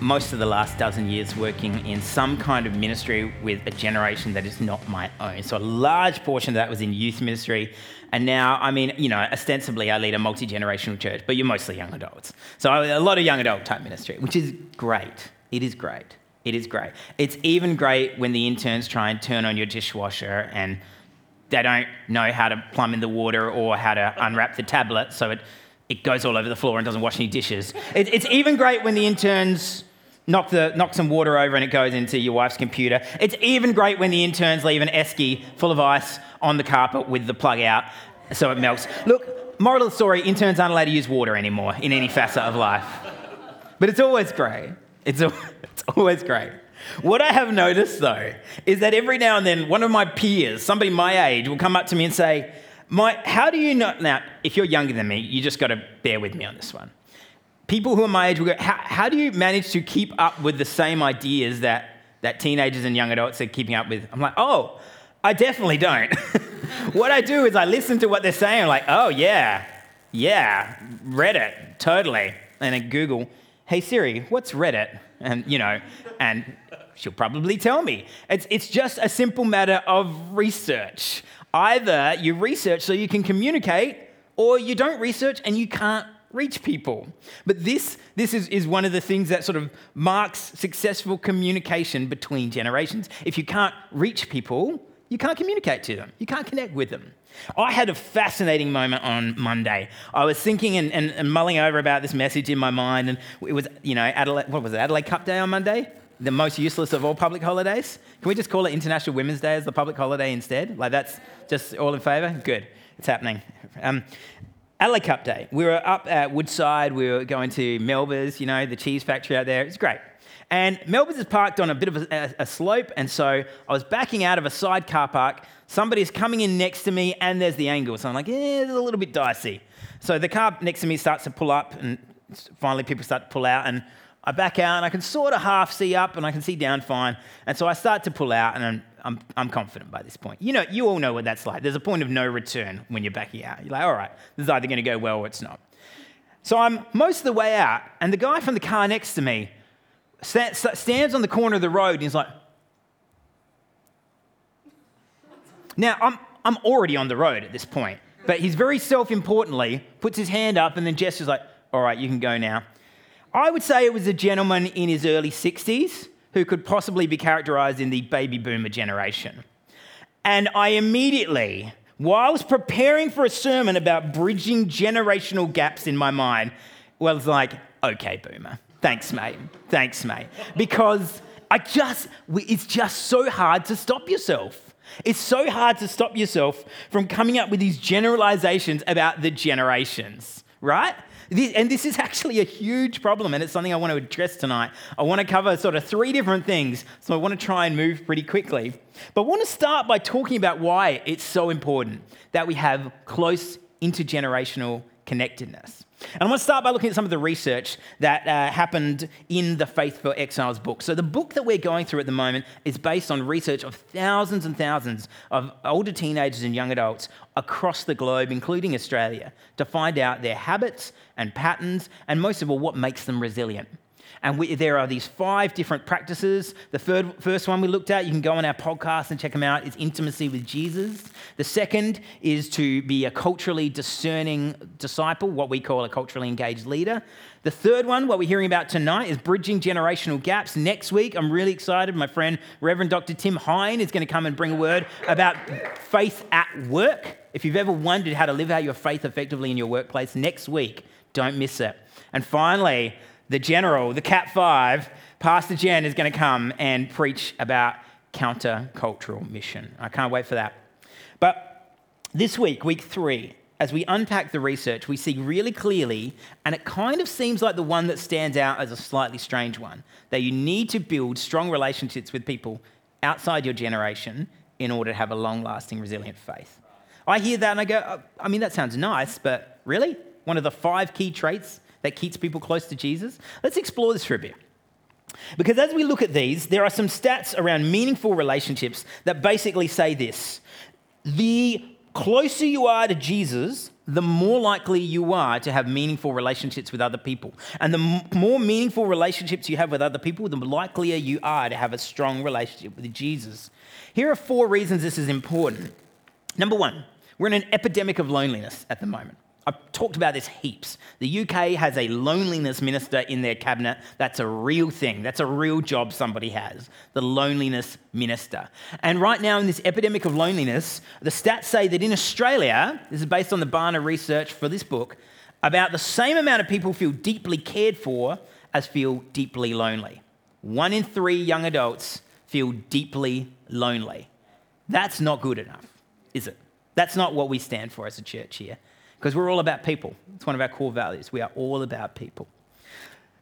most of the last dozen years working in some kind of ministry with a generation that is not my own. So a large portion of that was in youth ministry. And now, I mean, you know, ostensibly I lead a multi generational church, but you're mostly young adults. So a lot of young adult type ministry, which is great. It is great. It is great. It's even great when the interns try and turn on your dishwasher and they don't know how to plumb in the water or how to unwrap the tablet so it, it goes all over the floor and doesn't wash any dishes. It, it's even great when the interns knock, the, knock some water over and it goes into your wife's computer. It's even great when the interns leave an esky full of ice on the carpet with the plug out so it melts. Look, moral of the story interns aren't allowed to use water anymore in any facet of life. But it's always great. It's, it's always great. What I have noticed though is that every now and then one of my peers, somebody my age, will come up to me and say, Mike, how do you know? Now, if you're younger than me, you just got to bear with me on this one people who are my age will go, how, how do you manage to keep up with the same ideas that, that teenagers and young adults are keeping up with? I'm like, oh, I definitely don't. what I do is I listen to what they're saying, I'm like, oh, yeah, yeah, Reddit, totally. And then Google, hey Siri, what's Reddit? And, you know, and she'll probably tell me. It's, it's just a simple matter of research. Either you research so you can communicate, or you don't research and you can't reach people. But this, this is, is one of the things that sort of marks successful communication between generations. If you can't reach people, you can't communicate to them, you can't connect with them. I had a fascinating moment on Monday. I was thinking and, and, and mulling over about this message in my mind, and it was, you know, Adelaide, what was it, Adelaide Cup Day on Monday? The most useless of all public holidays. Can we just call it International Women's Day as the public holiday instead? Like that's just all in favour? Good, it's happening. Um, Adelaide Cup Day. We were up at Woodside. We were going to Melba's, you know, the cheese factory out there. It's great. And Melba's is parked on a bit of a, a, slope, and so I was backing out of a side car park. Somebody's coming in next to me, and there's the angle. So I'm like, yeah, it's a little bit dicey. So the car next to me starts to pull up, and finally people start to pull out, and I back out, and I can sort of half see up, and I can see down fine. And so I start to pull out, and I'm, I'm I'm confident by this point. You know, you all know what that's like. There's a point of no return when you're backing out. You're like, all right, this is either going to go well or it's not. So I'm most of the way out, and the guy from the car next to me stands on the corner of the road, and he's like, now I'm, I'm already on the road at this point, but he's very self importantly puts his hand up and then gestures like, all right, you can go now. I would say it was a gentleman in his early 60s who could possibly be characterized in the baby boomer generation. And I immediately, while I was preparing for a sermon about bridging generational gaps in my mind, was like, okay, boomer. Thanks, mate. Thanks, mate. Because I just, it's just so hard to stop yourself. It's so hard to stop yourself from coming up with these generalizations about the generations, right? And this is actually a huge problem, and it's something I want to address tonight. I want to cover sort of three different things, so I want to try and move pretty quickly. But I want to start by talking about why it's so important that we have close intergenerational connectedness. And I want to start by looking at some of the research that uh, happened in the Faith for Exiles book. So, the book that we're going through at the moment is based on research of thousands and thousands of older teenagers and young adults across the globe, including Australia, to find out their habits and patterns, and most of all, what makes them resilient. And we, there are these five different practices. The third, first one we looked at, you can go on our podcast and check them out, is intimacy with Jesus. The second is to be a culturally discerning disciple, what we call a culturally engaged leader. The third one, what we're hearing about tonight, is bridging generational gaps. Next week, I'm really excited. My friend, Reverend Dr. Tim Hine, is going to come and bring a word about faith at work. If you've ever wondered how to live out your faith effectively in your workplace, next week, don't miss it. And finally, the general, the Cat 5, Pastor Jen is going to come and preach about countercultural mission. I can't wait for that. But this week, week three, as we unpack the research, we see really clearly, and it kind of seems like the one that stands out as a slightly strange one, that you need to build strong relationships with people outside your generation in order to have a long lasting, resilient faith. I hear that and I go, oh, I mean, that sounds nice, but really? One of the five key traits that keeps people close to Jesus? Let's explore this for a bit. Because as we look at these, there are some stats around meaningful relationships that basically say this the closer you are to Jesus, the more likely you are to have meaningful relationships with other people. And the more meaningful relationships you have with other people, the likelier you are to have a strong relationship with Jesus. Here are four reasons this is important. Number one, we're in an epidemic of loneliness at the moment. I've talked about this heaps. The UK has a loneliness minister in their cabinet. That's a real thing. That's a real job somebody has. The loneliness minister. And right now, in this epidemic of loneliness, the stats say that in Australia, this is based on the Barna research for this book, about the same amount of people feel deeply cared for as feel deeply lonely. One in three young adults feel deeply lonely. That's not good enough, is it? That's not what we stand for as a church here because we're all about people. It's one of our core values. We are all about people.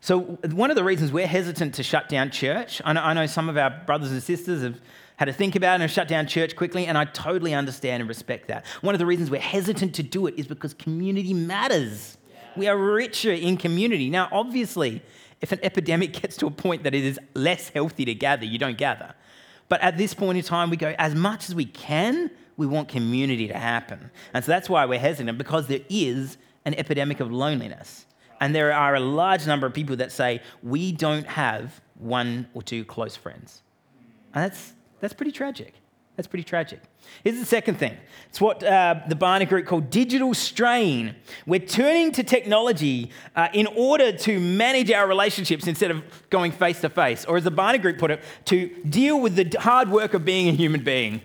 So, one of the reasons we're hesitant to shut down church, I know, I know some of our brothers and sisters have had to think about it and shut down church quickly, and I totally understand and respect that. One of the reasons we're hesitant to do it is because community matters. We are richer in community. Now, obviously, if an epidemic gets to a point that it is less healthy to gather, you don't gather. But at this point in time, we go as much as we can, we want community to happen. And so that's why we're hesitant, because there is an epidemic of loneliness. And there are a large number of people that say, we don't have one or two close friends. And that's, that's pretty tragic. That's pretty tragic. Here's the second thing it's what uh, the Barna Group called digital strain. We're turning to technology uh, in order to manage our relationships instead of going face to face, or as the Barna Group put it, to deal with the hard work of being a human being.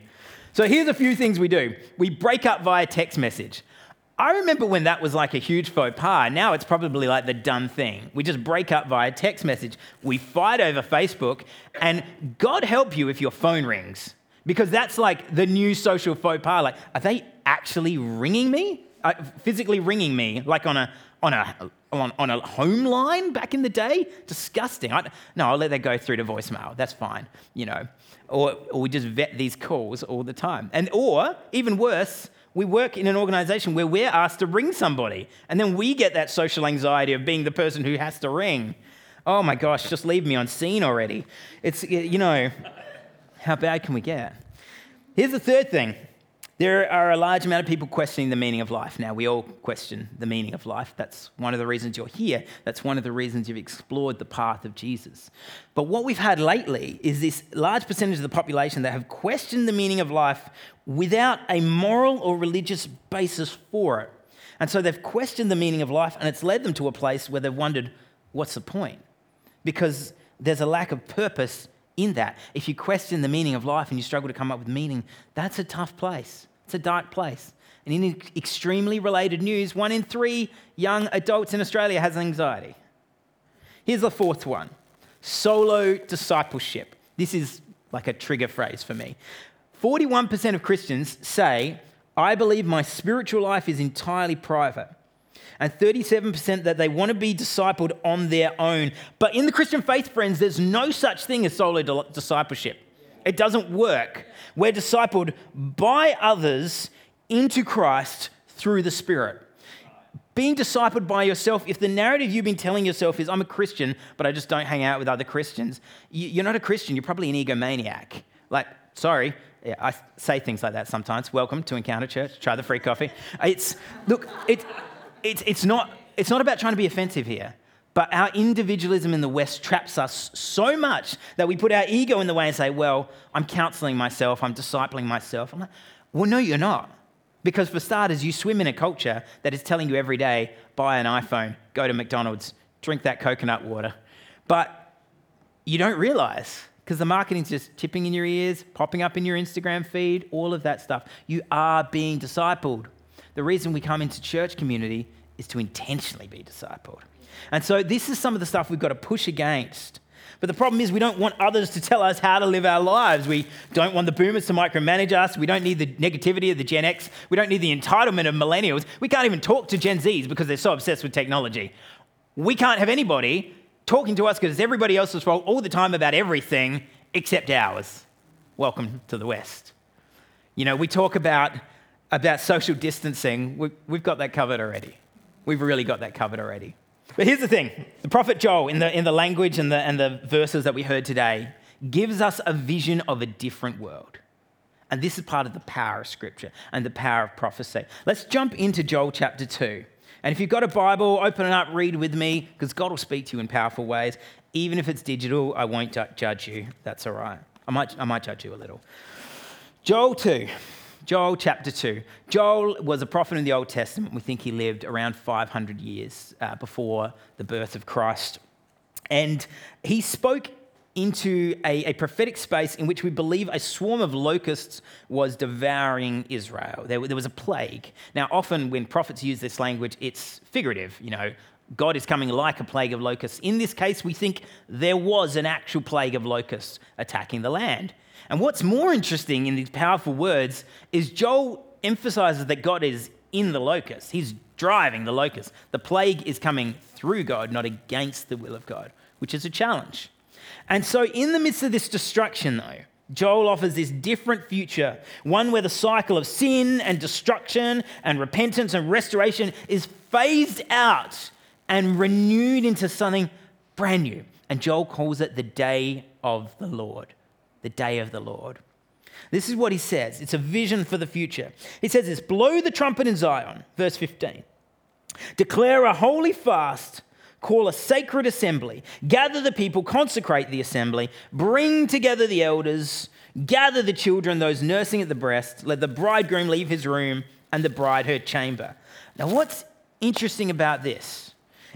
So here's a few things we do we break up via text message. I remember when that was like a huge faux pas. Now it's probably like the done thing. We just break up via text message. We fight over Facebook, and God help you if your phone rings, because that's like the new social faux pas. Like, are they actually ringing me? Uh, physically ringing me, like on a on a on, on a home line back in the day? Disgusting. I, no, I'll let that go through to voicemail. That's fine. You know or, or we just vet these calls all the time. And or even worse, we work in an organization where we're asked to ring somebody, and then we get that social anxiety of being the person who has to ring. Oh my gosh, just leave me on seen already. It's, you know, how bad can we get? Here's the third thing there are a large amount of people questioning the meaning of life. Now, we all question the meaning of life. That's one of the reasons you're here. That's one of the reasons you've explored the path of Jesus. But what we've had lately is this large percentage of the population that have questioned the meaning of life without a moral or religious basis for it. And so they've questioned the meaning of life, and it's led them to a place where they've wondered, what's the point? Because there's a lack of purpose in that. If you question the meaning of life and you struggle to come up with meaning, that's a tough place. It's a dark place. And in extremely related news, one in three young adults in Australia has anxiety. Here's the fourth one solo discipleship. This is like a trigger phrase for me. 41% of Christians say, I believe my spiritual life is entirely private and 37% that they want to be discipled on their own. But in the Christian faith, friends, there's no such thing as solo discipleship. It doesn't work. We're discipled by others into Christ through the Spirit. Being discipled by yourself, if the narrative you've been telling yourself is, I'm a Christian, but I just don't hang out with other Christians, you're not a Christian, you're probably an egomaniac. Like, sorry, yeah, I say things like that sometimes. Welcome to Encounter Church. Try the free coffee. It's, look, it, it's, it's, not, it's not about trying to be offensive here, but our individualism in the West traps us so much that we put our ego in the way and say, well, I'm counseling myself, I'm discipling myself. I'm like, well, no, you're not. Because for starters, you swim in a culture that is telling you every day, buy an iPhone, go to McDonald's, drink that coconut water. But you don't realize because the marketing's just tipping in your ears, popping up in your Instagram feed, all of that stuff. You are being discipled. The reason we come into church community is to intentionally be discipled. And so this is some of the stuff we've got to push against. But the problem is, we don't want others to tell us how to live our lives. We don't want the boomers to micromanage us. We don't need the negativity of the Gen X. We don't need the entitlement of millennials. We can't even talk to Gen Zs because they're so obsessed with technology. We can't have anybody talking to us because it's everybody else's fault all the time about everything except ours. Welcome to the West. You know, we talk about about social distancing, we've got that covered already. We've really got that covered already. But here's the thing the prophet Joel, in the, in the language and the, and the verses that we heard today, gives us a vision of a different world. And this is part of the power of Scripture and the power of prophecy. Let's jump into Joel chapter 2. And if you've got a Bible, open it up, read with me, because God will speak to you in powerful ways. Even if it's digital, I won't judge you. That's all right. I might, I might judge you a little. Joel 2. Joel chapter 2. Joel was a prophet in the Old Testament. We think he lived around 500 years uh, before the birth of Christ. And he spoke into a, a, prophetic space in which we believe a swarm of locusts was devouring Israel. There, there was a plague. Now, often when prophets use this language, it's figurative. You know, God is coming like a plague of locusts. In this case, we think there was an actual plague of locusts attacking the land. And what's more interesting in these powerful words is Joel emphasizes that God is in the locust. He's driving the locust. The plague is coming through God, not against the will of God, which is a challenge. And so, in the midst of this destruction, though, Joel offers this different future, one where the cycle of sin and destruction and repentance and restoration is phased out and renewed into something brand new. And Joel calls it the day of the Lord the day of the Lord. This is what he says. It's a vision for the future. He says this Blow the trumpet in Zion, verse 15. Declare a holy fast, call a sacred assembly, gather the people, consecrate the assembly, bring together the elders, gather the children, those nursing at the breast, let the bridegroom leave his room and the bride her chamber. Now, what's interesting about this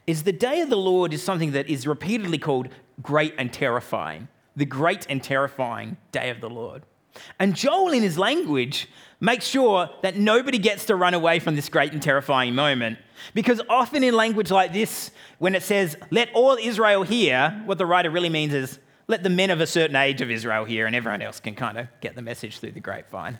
is the day of the Lord is something that is repeatedly called great and terrifying the great and terrifying day of the Lord. And Joel, in his language, makes sure that nobody gets to run away from this great and terrifying moment. Because often in language like this, when it says, let all Israel hear, what the writer really means is, let the men of a certain age of Israel hear, and everyone else can kind of get the message through the grapevine.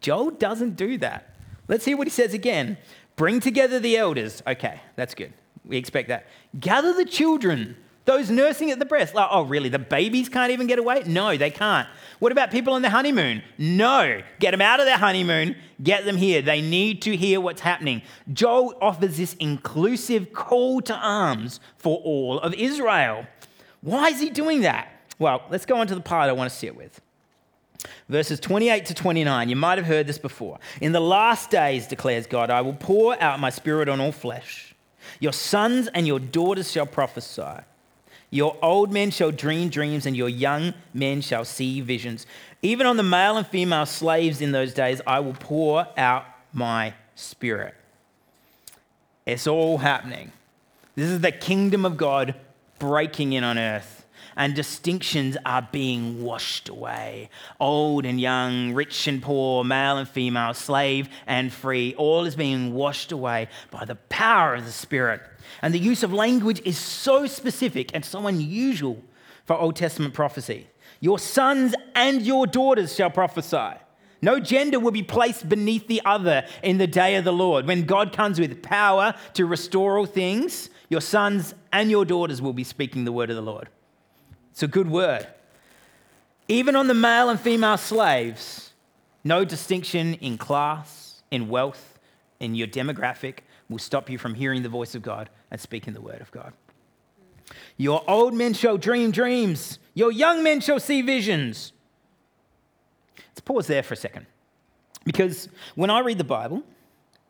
Joel doesn't do that. Let's hear what he says again. Bring together the elders. Okay, that's good. We expect that. Gather the children those nursing at the breast, like, oh, really? The babies can't even get away? No, they can't. What about people on their honeymoon? No. Get them out of their honeymoon, get them here. They need to hear what's happening. Joel offers this inclusive call to arms for all of Israel. Why is he doing that? Well, let's go on to the part I want to sit with. Verses 28 to 29. You might have heard this before. In the last days, declares God, I will pour out my spirit on all flesh. Your sons and your daughters shall prophesy. Your old men shall dream dreams, and your young men shall see visions. Even on the male and female slaves in those days, I will pour out my spirit. It's all happening. This is the kingdom of God breaking in on earth and distinctions are being washed away. Old and young, rich and poor, male and female, slave and free, all is being washed away by the power of the Spirit. And the use of language is so specific and so unusual for Old Testament prophecy. Your sons and your daughters shall prophesy. No gender will be placed beneath the other in the day of the Lord. When God comes with power to restore all things, your sons and your daughters will be speaking the word of the Lord. It's a good word. Even on the male and female slaves, no distinction in class, in wealth, in your demographic will stop you from hearing the voice of God and speaking the word of God. Your old men shall dream dreams, your young men shall see visions. Let's pause there for a second. Because when I read the Bible,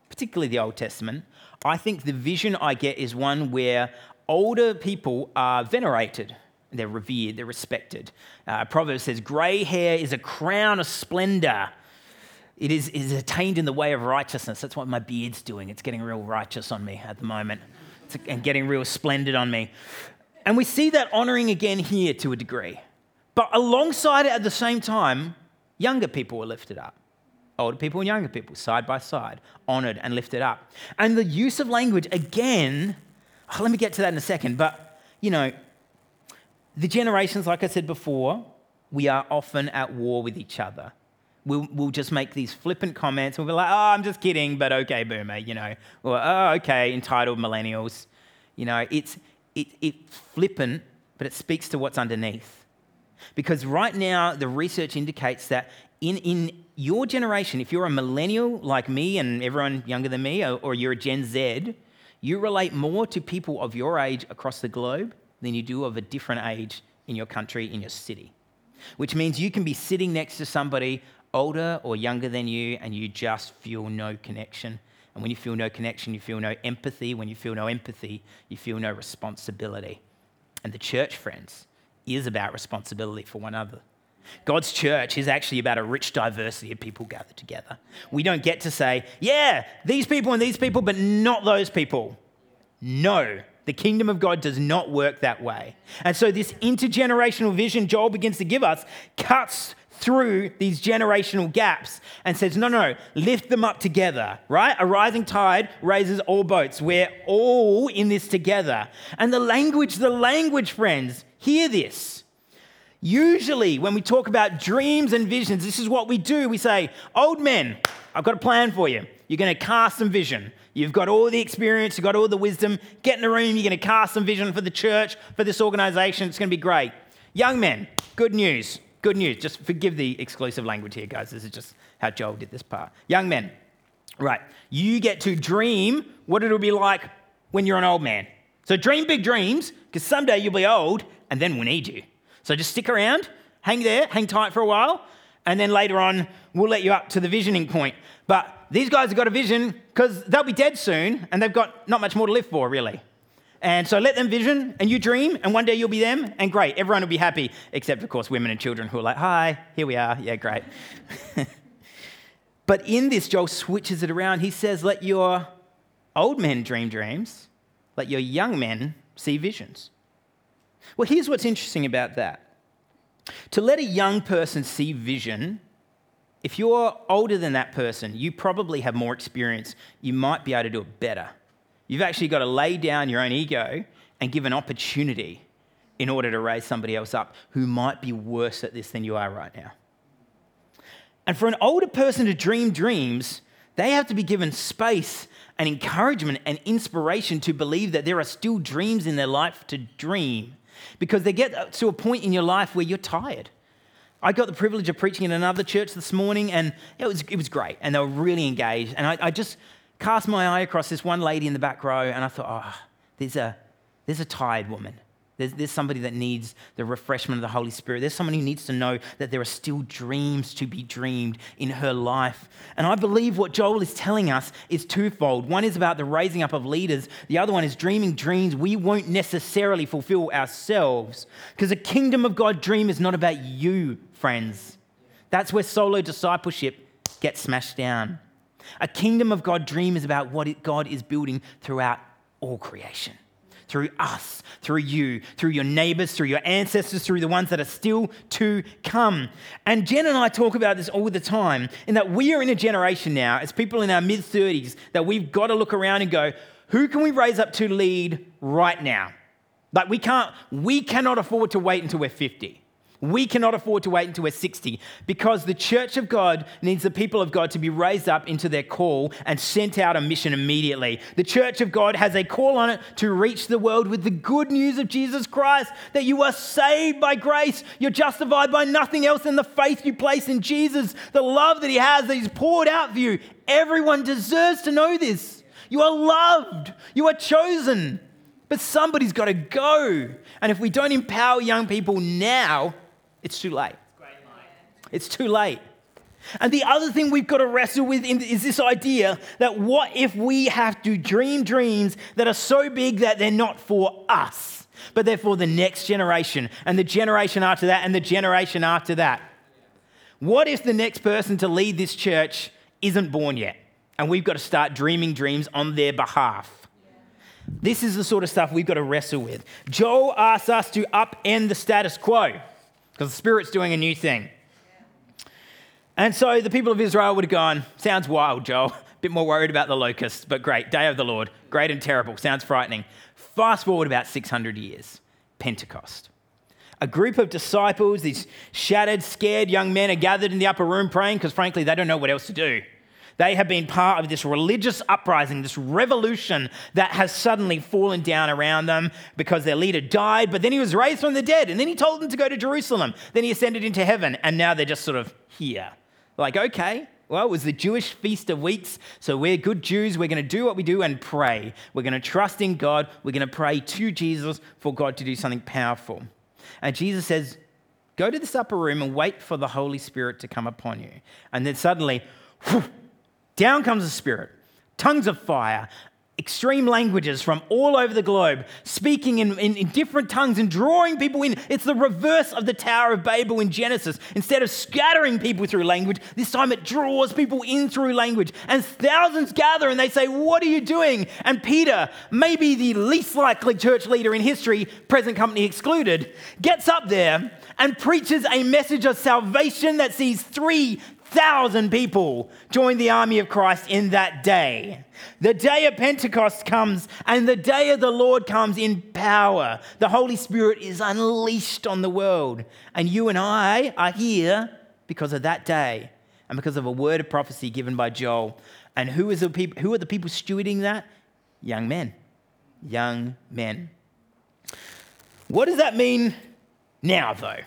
particularly the Old Testament, I think the vision I get is one where older people are venerated they're revered, they're respected. Uh, Proverbs says, Grey hair is a crown of splendor. It is, is attained in the way of righteousness. That's what my beard's doing. It's getting real righteous on me at the moment it's, and getting real splendid on me. And we see that honoring again here to a degree. But alongside it at the same time, younger people were lifted up. Older people and younger people, side by side, honored and lifted up. And the use of language, again, oh, let me get to that in a second, but you know, the generations, like I said before, we are often at war with each other. We'll, we'll just make these flippant comments. We'll be like, oh, I'm just kidding, but okay, boomer, you know. Or, oh, okay, entitled millennials. You know, it's it, it flippant, but it speaks to what's underneath. Because right now, the research indicates that in, in your generation, if you're a millennial like me and everyone younger than me, or, or you're a Gen Z, you relate more to people of your age across the globe than you do of a different age in your country, in your city. Which means you can be sitting next to somebody older or younger than you and you just feel no connection. And when you feel no connection, you feel no empathy. When you feel no empathy, you feel no responsibility. And the church, friends, is about responsibility for one another. God's church is actually about a rich diversity of people gathered together. We don't get to say, yeah, these people and these people, but not those people. No, the kingdom of God does not work that way. And so, this intergenerational vision Joel begins to give us cuts through these generational gaps and says, no, no, lift them up together, right? A rising tide raises all boats. We're all in this together. And the language, the language, friends, hear this. Usually, when we talk about dreams and visions, this is what we do. We say, Old men, I've got a plan for you. You're going to cast some vision. You've got all the experience, you've got all the wisdom. Get in the room, you're going to cast some vision for the church, for this organization. It's going to be great. Young men, good news. Good news. Just forgive the exclusive language here, guys. This is just how Joel did this part. Young men, right, you get to dream what it'll be like when you're an old man. So dream big dreams, because someday you'll be old and then we'll need you. So just stick around, hang there, hang tight for a while, and then later on, we'll let you up to the visioning point. But these guys have got a vision because they'll be dead soon and they've got not much more to live for, really. And so let them vision and you dream, and one day you'll be them, and great, everyone will be happy, except, of course, women and children who are like, hi, here we are, yeah, great. but in this, Joel switches it around. He says, let your old men dream dreams, let your young men see visions. Well, here's what's interesting about that. To let a young person see vision, if you're older than that person, you probably have more experience. You might be able to do it better. You've actually got to lay down your own ego and give an opportunity in order to raise somebody else up who might be worse at this than you are right now. And for an older person to dream dreams, they have to be given space and encouragement and inspiration to believe that there are still dreams in their life to dream because they get to a point in your life where you're tired. I got the privilege of preaching in another church this morning, and it was, it was great, and they were really engaged. And I, I just cast my eye across this one lady in the back row, and I thought, oh, there's a, there's a tired woman. There's, there's somebody that needs the refreshment of the Holy Spirit. There's someone who needs to know that there are still dreams to be dreamed in her life. And I believe what Joel is telling us is twofold. One is about the raising up of leaders, the other one is dreaming dreams we won't necessarily fulfill ourselves. Because a kingdom of God dream is not about you, friends. That's where solo discipleship gets smashed down. A kingdom of God dream is about what God is building throughout all creation through us, through you, through your neighbors, through your ancestors, through the ones that are still to come. And Jen and I talk about this all the time, in that we are in a generation now, as people in our mid 30s, that we've got to look around and go, who can we raise up to lead right now? Like we can't, we cannot afford to wait until we're 50. We cannot afford to wait until we're 60 because the church of God needs the people of God to be raised up into their call and sent out a mission immediately. The church of God has a call on it to reach the world with the good news of Jesus Christ that you are saved by grace. You're justified by nothing else than the faith you place in Jesus, the love that He has that He's poured out for you. Everyone deserves to know this. You are loved, you are chosen. But somebody's got to go. And if we don't empower young people now, it's too late. It's too late. And the other thing we've got to wrestle with is this idea that what if we have to dream dreams that are so big that they're not for us, but they're for the next generation and the generation after that and the generation after that? What if the next person to lead this church isn't born yet and we've got to start dreaming dreams on their behalf? This is the sort of stuff we've got to wrestle with. Joel asks us to upend the status quo because the Spirit's doing a new thing. And so the people of Israel would have gone, Sounds wild, Joel. A bit more worried about the locusts, but great. Day of the Lord. Great and terrible. Sounds frightening. Fast forward about 600 years. Pentecost. A group of disciples, these shattered, scared young men, are gathered in the upper room praying because, frankly, they don't know what else to do. They have been part of this religious uprising, this revolution that has suddenly fallen down around them because their leader died, but then he was raised from the dead, and then he told them to go to Jerusalem. Then he ascended into heaven, and now they're just sort of here. Like, okay, well, it was the Jewish Feast of Weeks, so we're good Jews. We're going to do what we do and pray. We're going to trust in God. We're going to pray to Jesus for God to do something powerful. And Jesus says, Go to this upper room and wait for the Holy Spirit to come upon you. And then suddenly, down comes the Spirit, tongues of fire, extreme languages from all over the globe, speaking in, in, in, different tongues and drawing people in. It's the reverse of the Tower of Babel in Genesis. Instead of scattering people through language, this time it draws people in through language. And thousands gather and they say, What are you doing? And Peter, maybe the least likely church leader in history, present company excluded, gets up there and preaches a message of salvation that sees three thousand people join the army of Christ in that day. The day of Pentecost comes, and the day of the Lord comes in power. The Holy Spirit is unleashed on the world, and you and I are here because of that day and because of a word of prophecy given by Joel. And who, is the people, who are the people stewarding that? Young men. Young men. What does that mean now, though?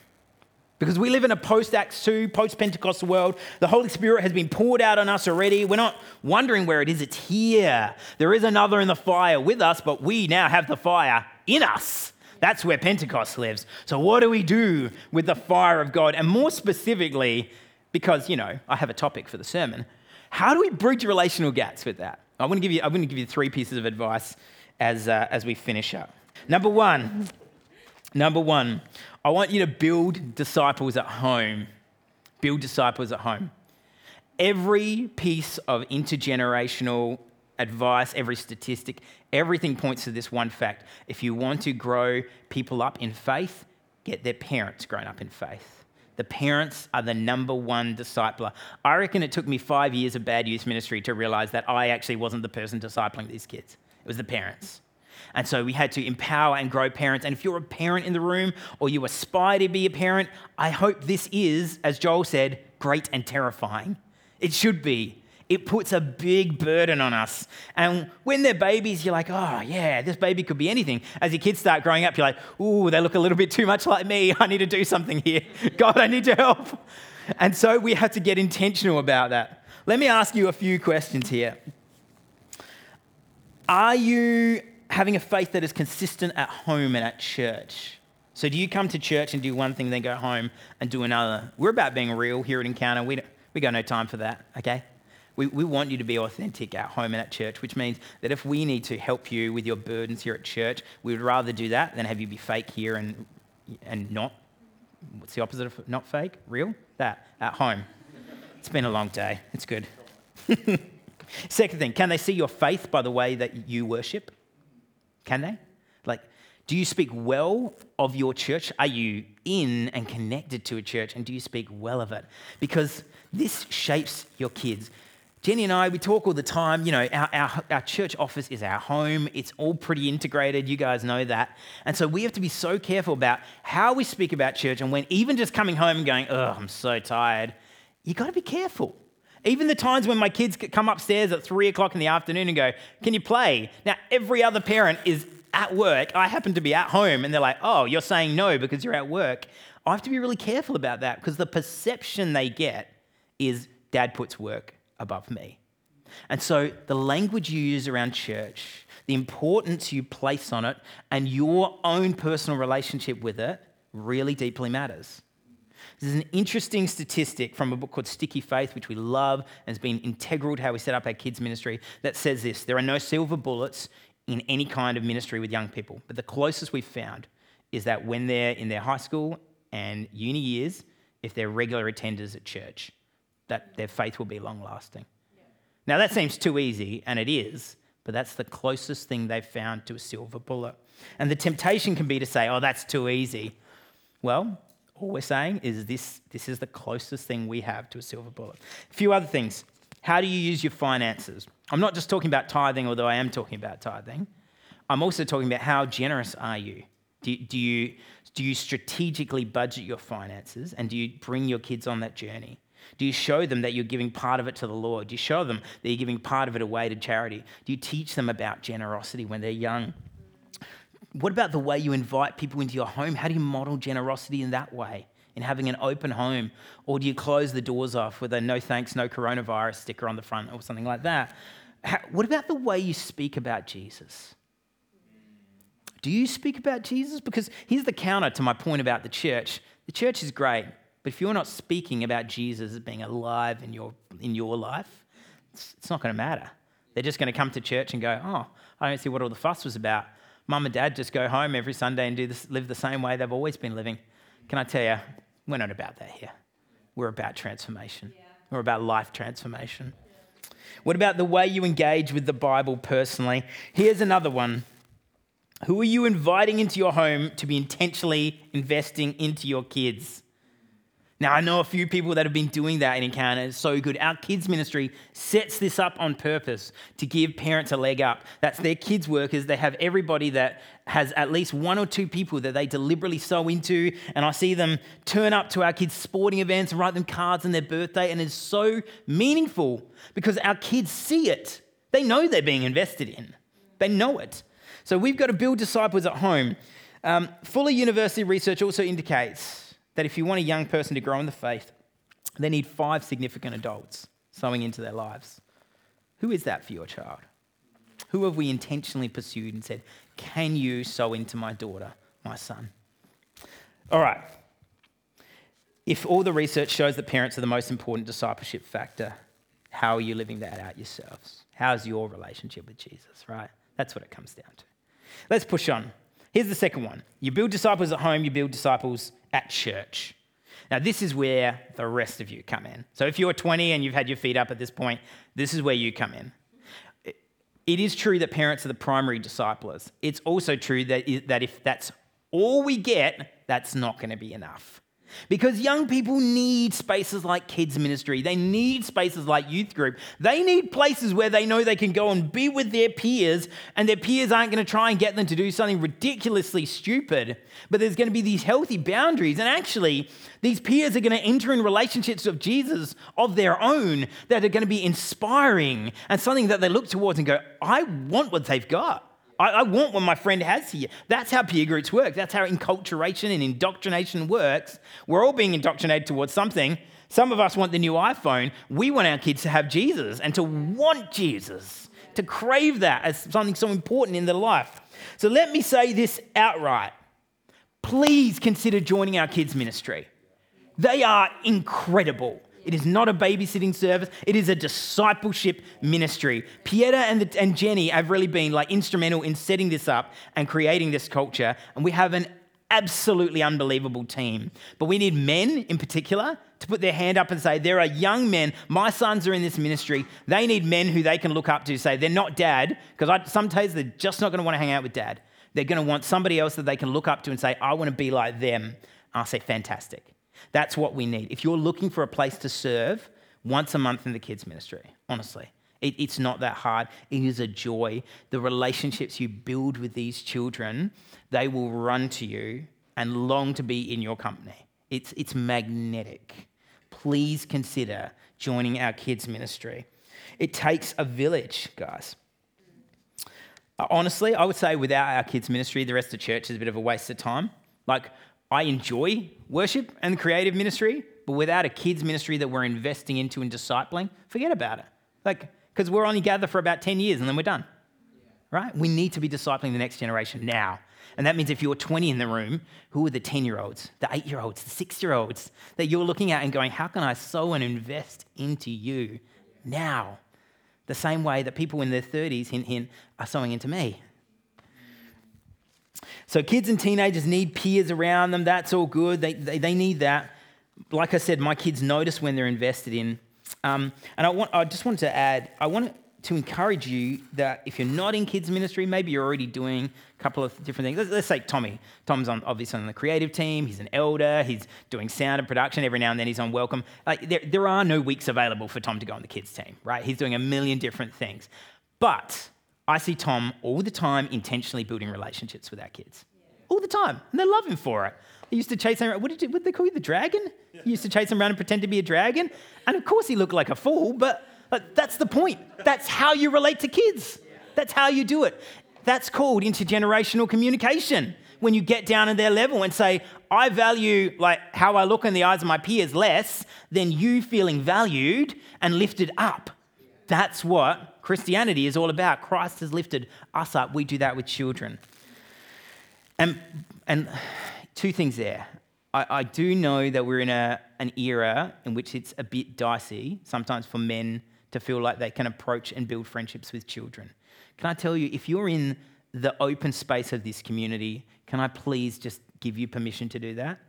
Because we live in a post Acts 2, post Pentecost world. The Holy Spirit has been poured out on us already. We're not wondering where it is, it's here. There is another in the fire with us, but we now have the fire in us. That's where Pentecost lives. So, what do we do with the fire of God? And more specifically, because, you know, I have a topic for the sermon, how do we bridge relational gaps with that? I'm going to give you, I'm going to give you three pieces of advice as, uh, as we finish up. Number one, number one, I want you to build disciples at home. Build disciples at home. Every piece of intergenerational advice, every statistic, everything points to this one fact. If you want to grow people up in faith, get their parents grown up in faith. The parents are the number one discipler. I reckon it took me five years of bad youth ministry to realize that I actually wasn't the person discipling these kids, it was the parents. And so we had to empower and grow parents. And if you're a parent in the room or you aspire to be a parent, I hope this is, as Joel said, great and terrifying. It should be. It puts a big burden on us. And when they're babies, you're like, oh, yeah, this baby could be anything. As your kids start growing up, you're like, ooh, they look a little bit too much like me. I need to do something here. God, I need your help. And so we have to get intentional about that. Let me ask you a few questions here. Are you having a faith that is consistent at home and at church. So, do you come to church and do one thing, then go home and do another? We're about being real here at Encounter. We, we got no time for that, okay? We, we want you to be authentic at home and at church, which means that if we need to help you with your burdens here at church, we would rather do that than have you be fake here and, and not. What's the opposite of not fake? Real? That, at home. It's been a long day. It's good. Second thing, can they see your faith by the way that you worship? Can they? Like, do you speak well of your church? Are you in and connected to a church? And do you speak well of it? Because this shapes your kids. Jenny and I, we talk all the time. You know, our, our, our, church office is our home. It's all pretty integrated. You guys know that. And so we have to be so careful about how we speak about church. And when even just coming home and going, oh, I'm so tired, you got to be careful. Even the times when my kids come upstairs at three o'clock in the afternoon and go, Can you play? Now, every other parent is at work. I happen to be at home, and they're like, Oh, you're saying no because you're at work. I have to be really careful about that because the perception they get is dad puts work above me. And so the language you use around church, the importance you place on it, and your own personal relationship with it really deeply matters. This is an interesting statistic from a book called Sticky Faith, which we love and has been integral to how we set up our kids' ministry, that says this there are no silver bullets in any kind of ministry with young people. But the closest we've found is that when they're in their high school and uni years, if they're regular attenders at church, that their faith will be long lasting. Yeah. Now, that seems too easy, and it is, but that's the closest thing they've found to a silver bullet. And the temptation can be to say, oh, that's too easy. Well, all we're saying is this, this is the closest thing we have to a silver bullet. A few other things. How do you use your finances? I'm not just talking about tithing, although I am talking about tithing. I'm also talking about how generous are you? Do, do you? do you strategically budget your finances and do you bring your kids on that journey? Do you show them that you're giving part of it to the Lord? Do you show them that you're giving part of it away to charity? Do you teach them about generosity when they're young? What about the way you invite people into your home? How do you model generosity in that way? In having an open home? Or do you close the doors off with a no thanks, no coronavirus sticker on the front or something like that? How, what about the way you speak about Jesus? Do you speak about Jesus? Because here's the counter to my point about the church. The church is great, but if you're not speaking about Jesus being alive in your, in your life, it's, it's not going to matter. They're just going to come to church and go, oh, I don't see what all the fuss was about. Mum and dad just go home every Sunday and do this, live the same way they've always been living. Can I tell you, we're not about that here. We're about transformation. Yeah. We're about life transformation. What about the way you engage with the Bible personally? Here's another one. Who are you inviting into your home to be intentionally investing into your kids? Now, I know a few people that have been doing that in Encounter. It's so good. Our kids' ministry sets this up on purpose to give parents a leg up. That's their kids' workers. They have everybody that has at least one or two people that they deliberately sow into. And I see them turn up to our kids' sporting events and write them cards on their birthday. And it's so meaningful because our kids see it. They know they're being invested in, they know it. So we've got to build disciples at home. Um, Fuller University research also indicates that if you want a young person to grow in the faith, they need five significant adults sowing into their lives. Who is that for your child? Who have we intentionally pursued and said, Can you sow into my daughter, my son? All right. If all the research shows that parents are the most important discipleship factor, how are you living that out yourselves? How's your relationship with Jesus, right? That's what it comes down to. Let's push on. Here's the second one you build disciples at home, you build disciples at church. Now, this is where the rest of you come in. So, if you're 20 and you've had your feet up at this point, this is where you come in. It is true that parents are the primary disciplers. It's also true that, that if that's all we get, that's not going to be enough. Because young people need spaces like kids' ministry. They need spaces like youth group. They need places where they know they can go and be with their peers, and their peers aren't going to try and get them to do something ridiculously stupid. But there's going to be these healthy boundaries. And actually, these peers are going to enter in relationships of Jesus of their own that are going to be inspiring and something that they look towards and go, I want what they've got. I, I, want what my friend has here. That's how peer groups work. That's how enculturation and indoctrination works. We're all being indoctrinated towards something. Some of us want the new iPhone. We want our kids to have Jesus and to want Jesus, to crave that as something so important in their life. So let me say this outright. Please consider joining our kids' ministry. They are incredible. It is not a babysitting service. It is a discipleship ministry. Pieta and, the, and Jenny have really been like instrumental in setting this up and creating this culture. And we have an absolutely unbelievable team. But we need men in particular to put their hand up and say, There are young men. My sons are in this ministry. They need men who they can look up to, say, They're not dad, because sometimes they're just not going to want to hang out with dad. They're going to want somebody else that they can look up to and say, I want to be like them. I'll say, Fantastic. That's what we need. If you're looking for a place to serve, once a month in the kids' ministry, honestly. It, it's not that hard. It is a joy. The relationships you build with these children, they will run to you and long to be in your company. It's, it's magnetic. Please consider joining our kids' ministry. It takes a village, guys. Uh, honestly, I would say without our kids' ministry, the rest of church is a bit of a waste of time. Like, I enjoy worship and creative ministry, but without a kids' ministry that we're investing into and discipling, forget about it. Like, because we're only gathered for about 10 years and then we're done. Right? We need to be discipling the next generation now. And that means if you're 20 in the room, who are the 10 year olds, the 8 year olds, the 6 year olds that you're looking at and going, how can I sow and invest into you now? The same way that people in their 30s, hint, hint, are sowing into me. So kids and teenagers need peers around them. That's all good. They, they, they need that. Like I said, my kids notice when they're invested in. Um, and I, want, I just wanted to add, I want to encourage you that if you're not in kids ministry, maybe you're already doing a couple of different things. Let's, let's say Tommy. Tom's on, obviously on the creative team. He's an elder. He's doing sound and production. Every now and then he's on welcome. Like there, there are no weeks available for Tom to go on the kids team, right? He's doing a million different things. But I see Tom all the time intentionally building relationships with our kids. all the time, and they love him for it. He used to chase him around. What did, you, what did they call you? The dragon? He used to chase him around and pretend to be a dragon. And of course, he looked like a fool, but, but that's the point. That's how you relate to kids. That's how you do it. That's called intergenerational communication. When you get down to their level and say, I value like how I look in the eyes of my peers less than you feeling valued and lifted up. That's what Christianity is all about. Christ has lifted us up. We do that with children. And, and two things there. I, I do know that we're in a, an era in which it's a bit dicey, sometimes for men to feel like they can approach and build friendships with children. Can I tell you, if you're in the open space of this community, can I please just give you permission to do that?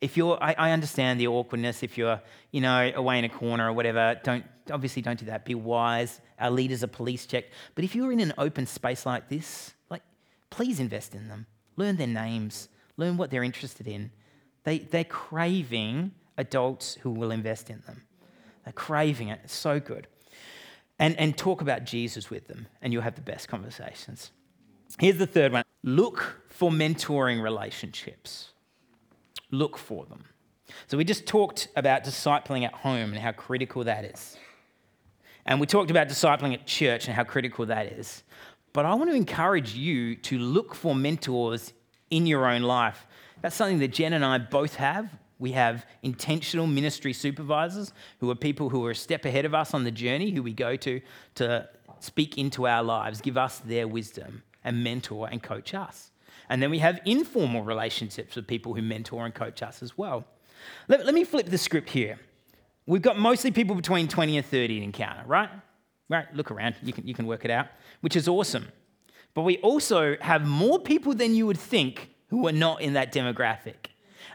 If you're, I, I understand the awkwardness. If you're, you know, away in a corner or whatever, don't obviously don't do that. Be wise. Our leaders are police checked. But if you're in an open space like this, like, please invest in them. Learn their names. Learn what they're interested in. They, they're craving adults who will invest in them. They're craving it. It's so good. And, and talk about Jesus with them, and you'll have the best conversations. Here's the third one look for mentoring relationships. Look for them. So, we just talked about discipling at home and how critical that is. And we talked about discipling at church and how critical that is. But I want to encourage you to look for mentors in your own life. That's something that Jen and I both have. We have intentional ministry supervisors who are people who are a step ahead of us on the journey, who we go to to speak into our lives, give us their wisdom, and mentor and coach us. And then we have informal relationships with people who mentor and coach us as well. Let, let me flip the script here. We've got mostly people between 20 and 30 in Encounter, right? Right, look around, you can, you can work it out, which is awesome. But we also have more people than you would think who are not in that demographic.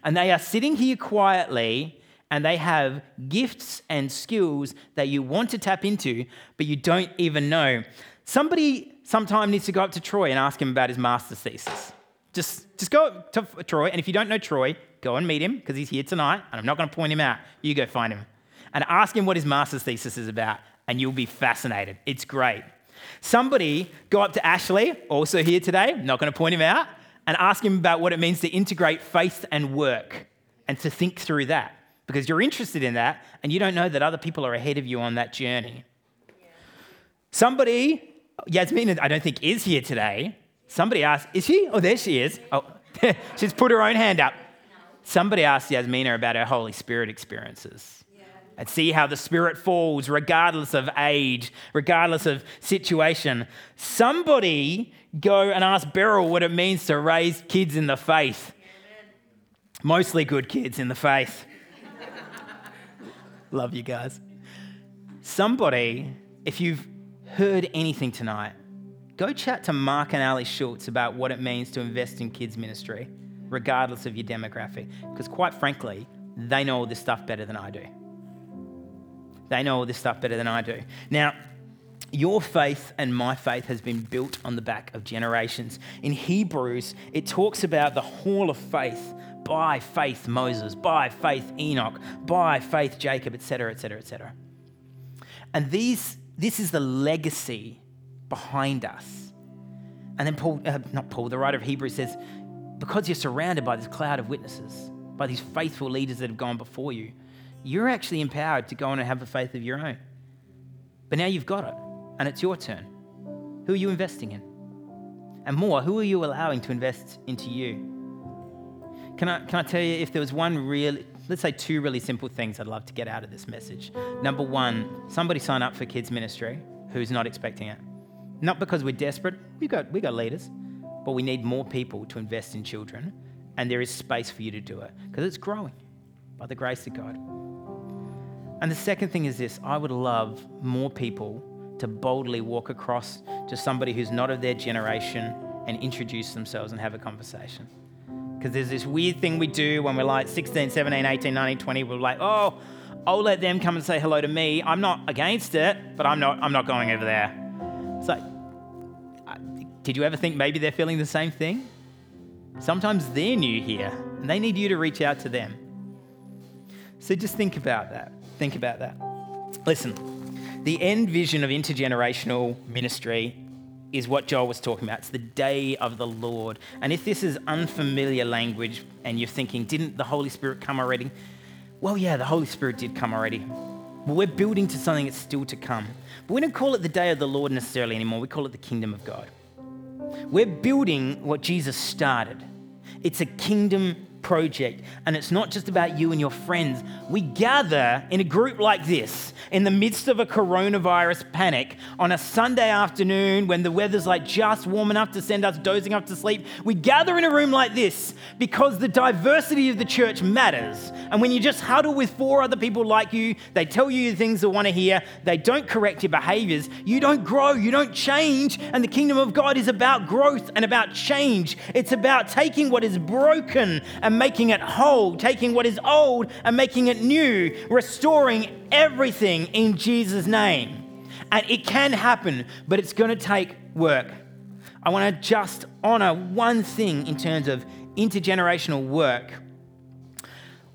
And they are sitting here quietly and they have gifts and skills that you want to tap into, but you don't even know. Somebody sometime needs to go up to Troy and ask him about his master's thesis. Just, just go to Troy, and if you don't know Troy, go and meet him because he's here tonight, and I'm not going to point him out. You go find him and ask him what his master's thesis is about, and you'll be fascinated. It's great. Somebody go up to Ashley, also here today, not going to point him out, and ask him about what it means to integrate faith and work and to think through that because you're interested in that and you don't know that other people are ahead of you on that journey. Somebody, Yasmin, I don't think is here today. Somebody asked, is she? Oh, there she is. Oh, she's put her own hand up. Somebody asked Yasmina about her Holy Spirit experiences and see how the Spirit falls regardless of age, regardless of situation. Somebody go and ask Beryl what it means to raise kids in the faith. Mostly good kids in the faith. Love you guys. Somebody, if you've heard anything tonight, go chat to Mark and Ali Schultz about what it means to invest in kids' ministry, regardless of your demographic. Because quite frankly, they know all this stuff better than I do. They know all this stuff better than I do. Now, your faith and my faith has been built on the back of generations. In Hebrews, it talks about the hall of faith by faith Moses, by faith Enoch, by faith Jacob, etc., etc., etc. And these, this is the legacy behind us. And then Paul, uh, not Paul, the writer of Hebrews says, because you're surrounded by this cloud of witnesses, by these faithful leaders that have gone before you, you're actually empowered to go on and have a faith of your own. But now you've got it, and it's your turn. Who are you investing in? And more, who are you allowing to invest into you? Can I, can I tell you if there was one real, let's say two really simple things I'd love to get out of this message? Number one, somebody sign up for kids' ministry who's not expecting it. Not because we're desperate, we got, we got leaders, but we need more people to invest in children, and there is space for you to do it because it's growing by the grace of God. And the second thing is this I would love more people to boldly walk across to somebody who's not of their generation and introduce themselves and have a conversation. Because there's this weird thing we do when we're like 16, 17, 18, 19, 20. We're like, oh, I'll let them come and say hello to me. I'm not against it, but I'm not, I'm not going over there. It's like, uh, did you ever think maybe they're feeling the same thing? Sometimes they're new here and they need you to reach out to them. So just think about that. Think about that. Listen, the end vision of intergenerational ministry is what Joel was talking about. It's the day of the Lord. And if this is unfamiliar language and you're thinking, didn't the Holy Spirit come already? Well, yeah, the Holy Spirit did come already. But we're building to something that's still to come. But we don't call it the day of the Lord necessarily anymore. We call it the kingdom of God. We're building what Jesus started. It's a kingdom project. And it's not just about you and your friends. We gather in a group like this in the midst of a coronavirus panic on a Sunday afternoon when the weather's like just warm enough to send us dozing off to sleep. We gather in a room like this because the diversity of the church matters. And when you just huddle with four other people like you, they tell you the things you want to hear, they don't correct your behaviors, you don't grow, you don't change. And the kingdom of God is about growth and about change. It's about taking what is broken and making it whole, taking what is old and making it new, restoring everything in Jesus' name. And it can happen, but it's going to take work. I want to just honor one thing in terms of intergenerational work.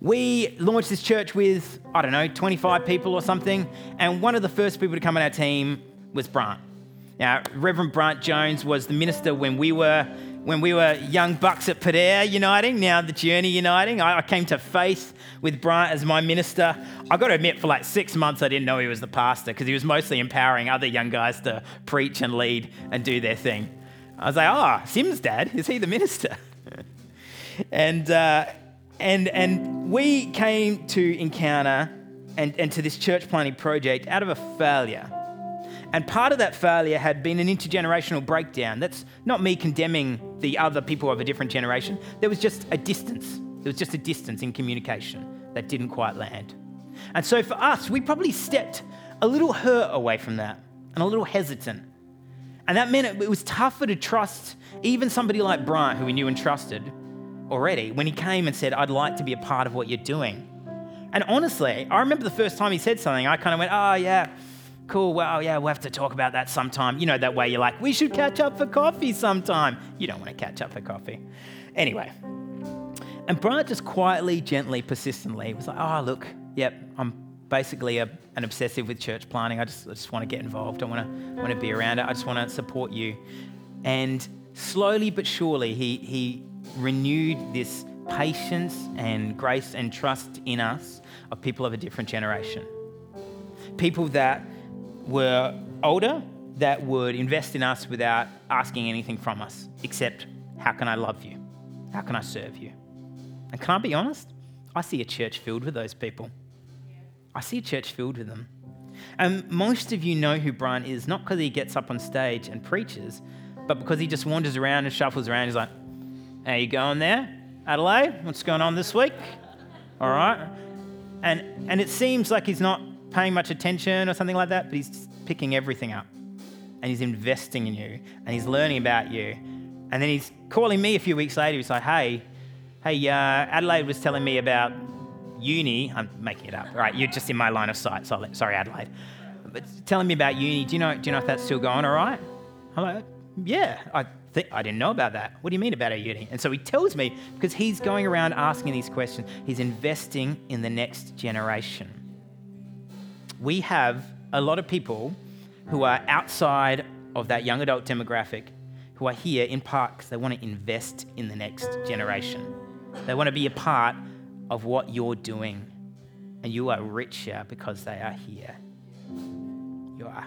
We launched this church with, I don't know, 25 people or something, and one of the first people to come on our team was Brant. Now, Reverend Brant Jones was the minister when we were when we were young bucks at Padare Uniting, now the Journey Uniting. I, came to faith with Brant as my minister. I got to admit, for like six months, I didn't know he was the pastor because he was mostly empowering other young guys to preach and lead and do their thing. I was like, oh, Sim's dad, is he the minister? and, uh, and, and we came to encounter and, and to this church planting project out of a failure and part of that failure had been an intergenerational breakdown. That's not me condemning the other people of a different generation. There was just a distance. There was just a distance in communication that didn't quite land. And so for us, we probably stepped a little hurt away from that and a little hesitant. And that meant it, was tougher to trust even somebody like Brian, who we knew and trusted already, when he came and said, I'd like to be a part of what you're doing. And honestly, I remember the first time he said something, I kind of went, oh, yeah, cool, well, yeah, we'll have to talk about that sometime. You know, that way you're like, we should catch up for coffee sometime. You don't want to catch up for coffee. Anyway, and Brian just quietly, gently, persistently was like, oh, look, yep, I'm basically a, an obsessive with church planting. I just, I just want to get involved. I want to, want to be around it. I just want to support you. And slowly but surely, he, he renewed this patience and grace and trust in us of people of a different generation. People that were older that would invest in us without asking anything from us except, How can I love you? How can I serve you? And can I be honest? I see a church filled with those people. I see a church filled with them. And most of you know who Brian is, not because he gets up on stage and preaches, but because he just wanders around and shuffles around. He's like, How you going there, Adelaide? What's going on this week? All right. And, and it seems like he's not paying much attention or something like that, but he's picking everything up and he's investing in you and he's learning about you. And then he's calling me a few weeks later. He's like, hey, hey, uh, Adelaide was telling me about uni. I'm making it up, right? You're just in my line of sight. So, sorry, Adelaide. But telling me about uni. Do you know? Do you know if that's still going all right? I'm like, yeah. I think I didn't know about that. What do you mean about our uni? And so he tells me because he's going around asking these questions. He's investing in the next generation we have a lot of people who are outside of that young adult demographic who are here in part because they want to invest in the next generation. They want to be a part of what you're doing. And you are richer because they are here. You are.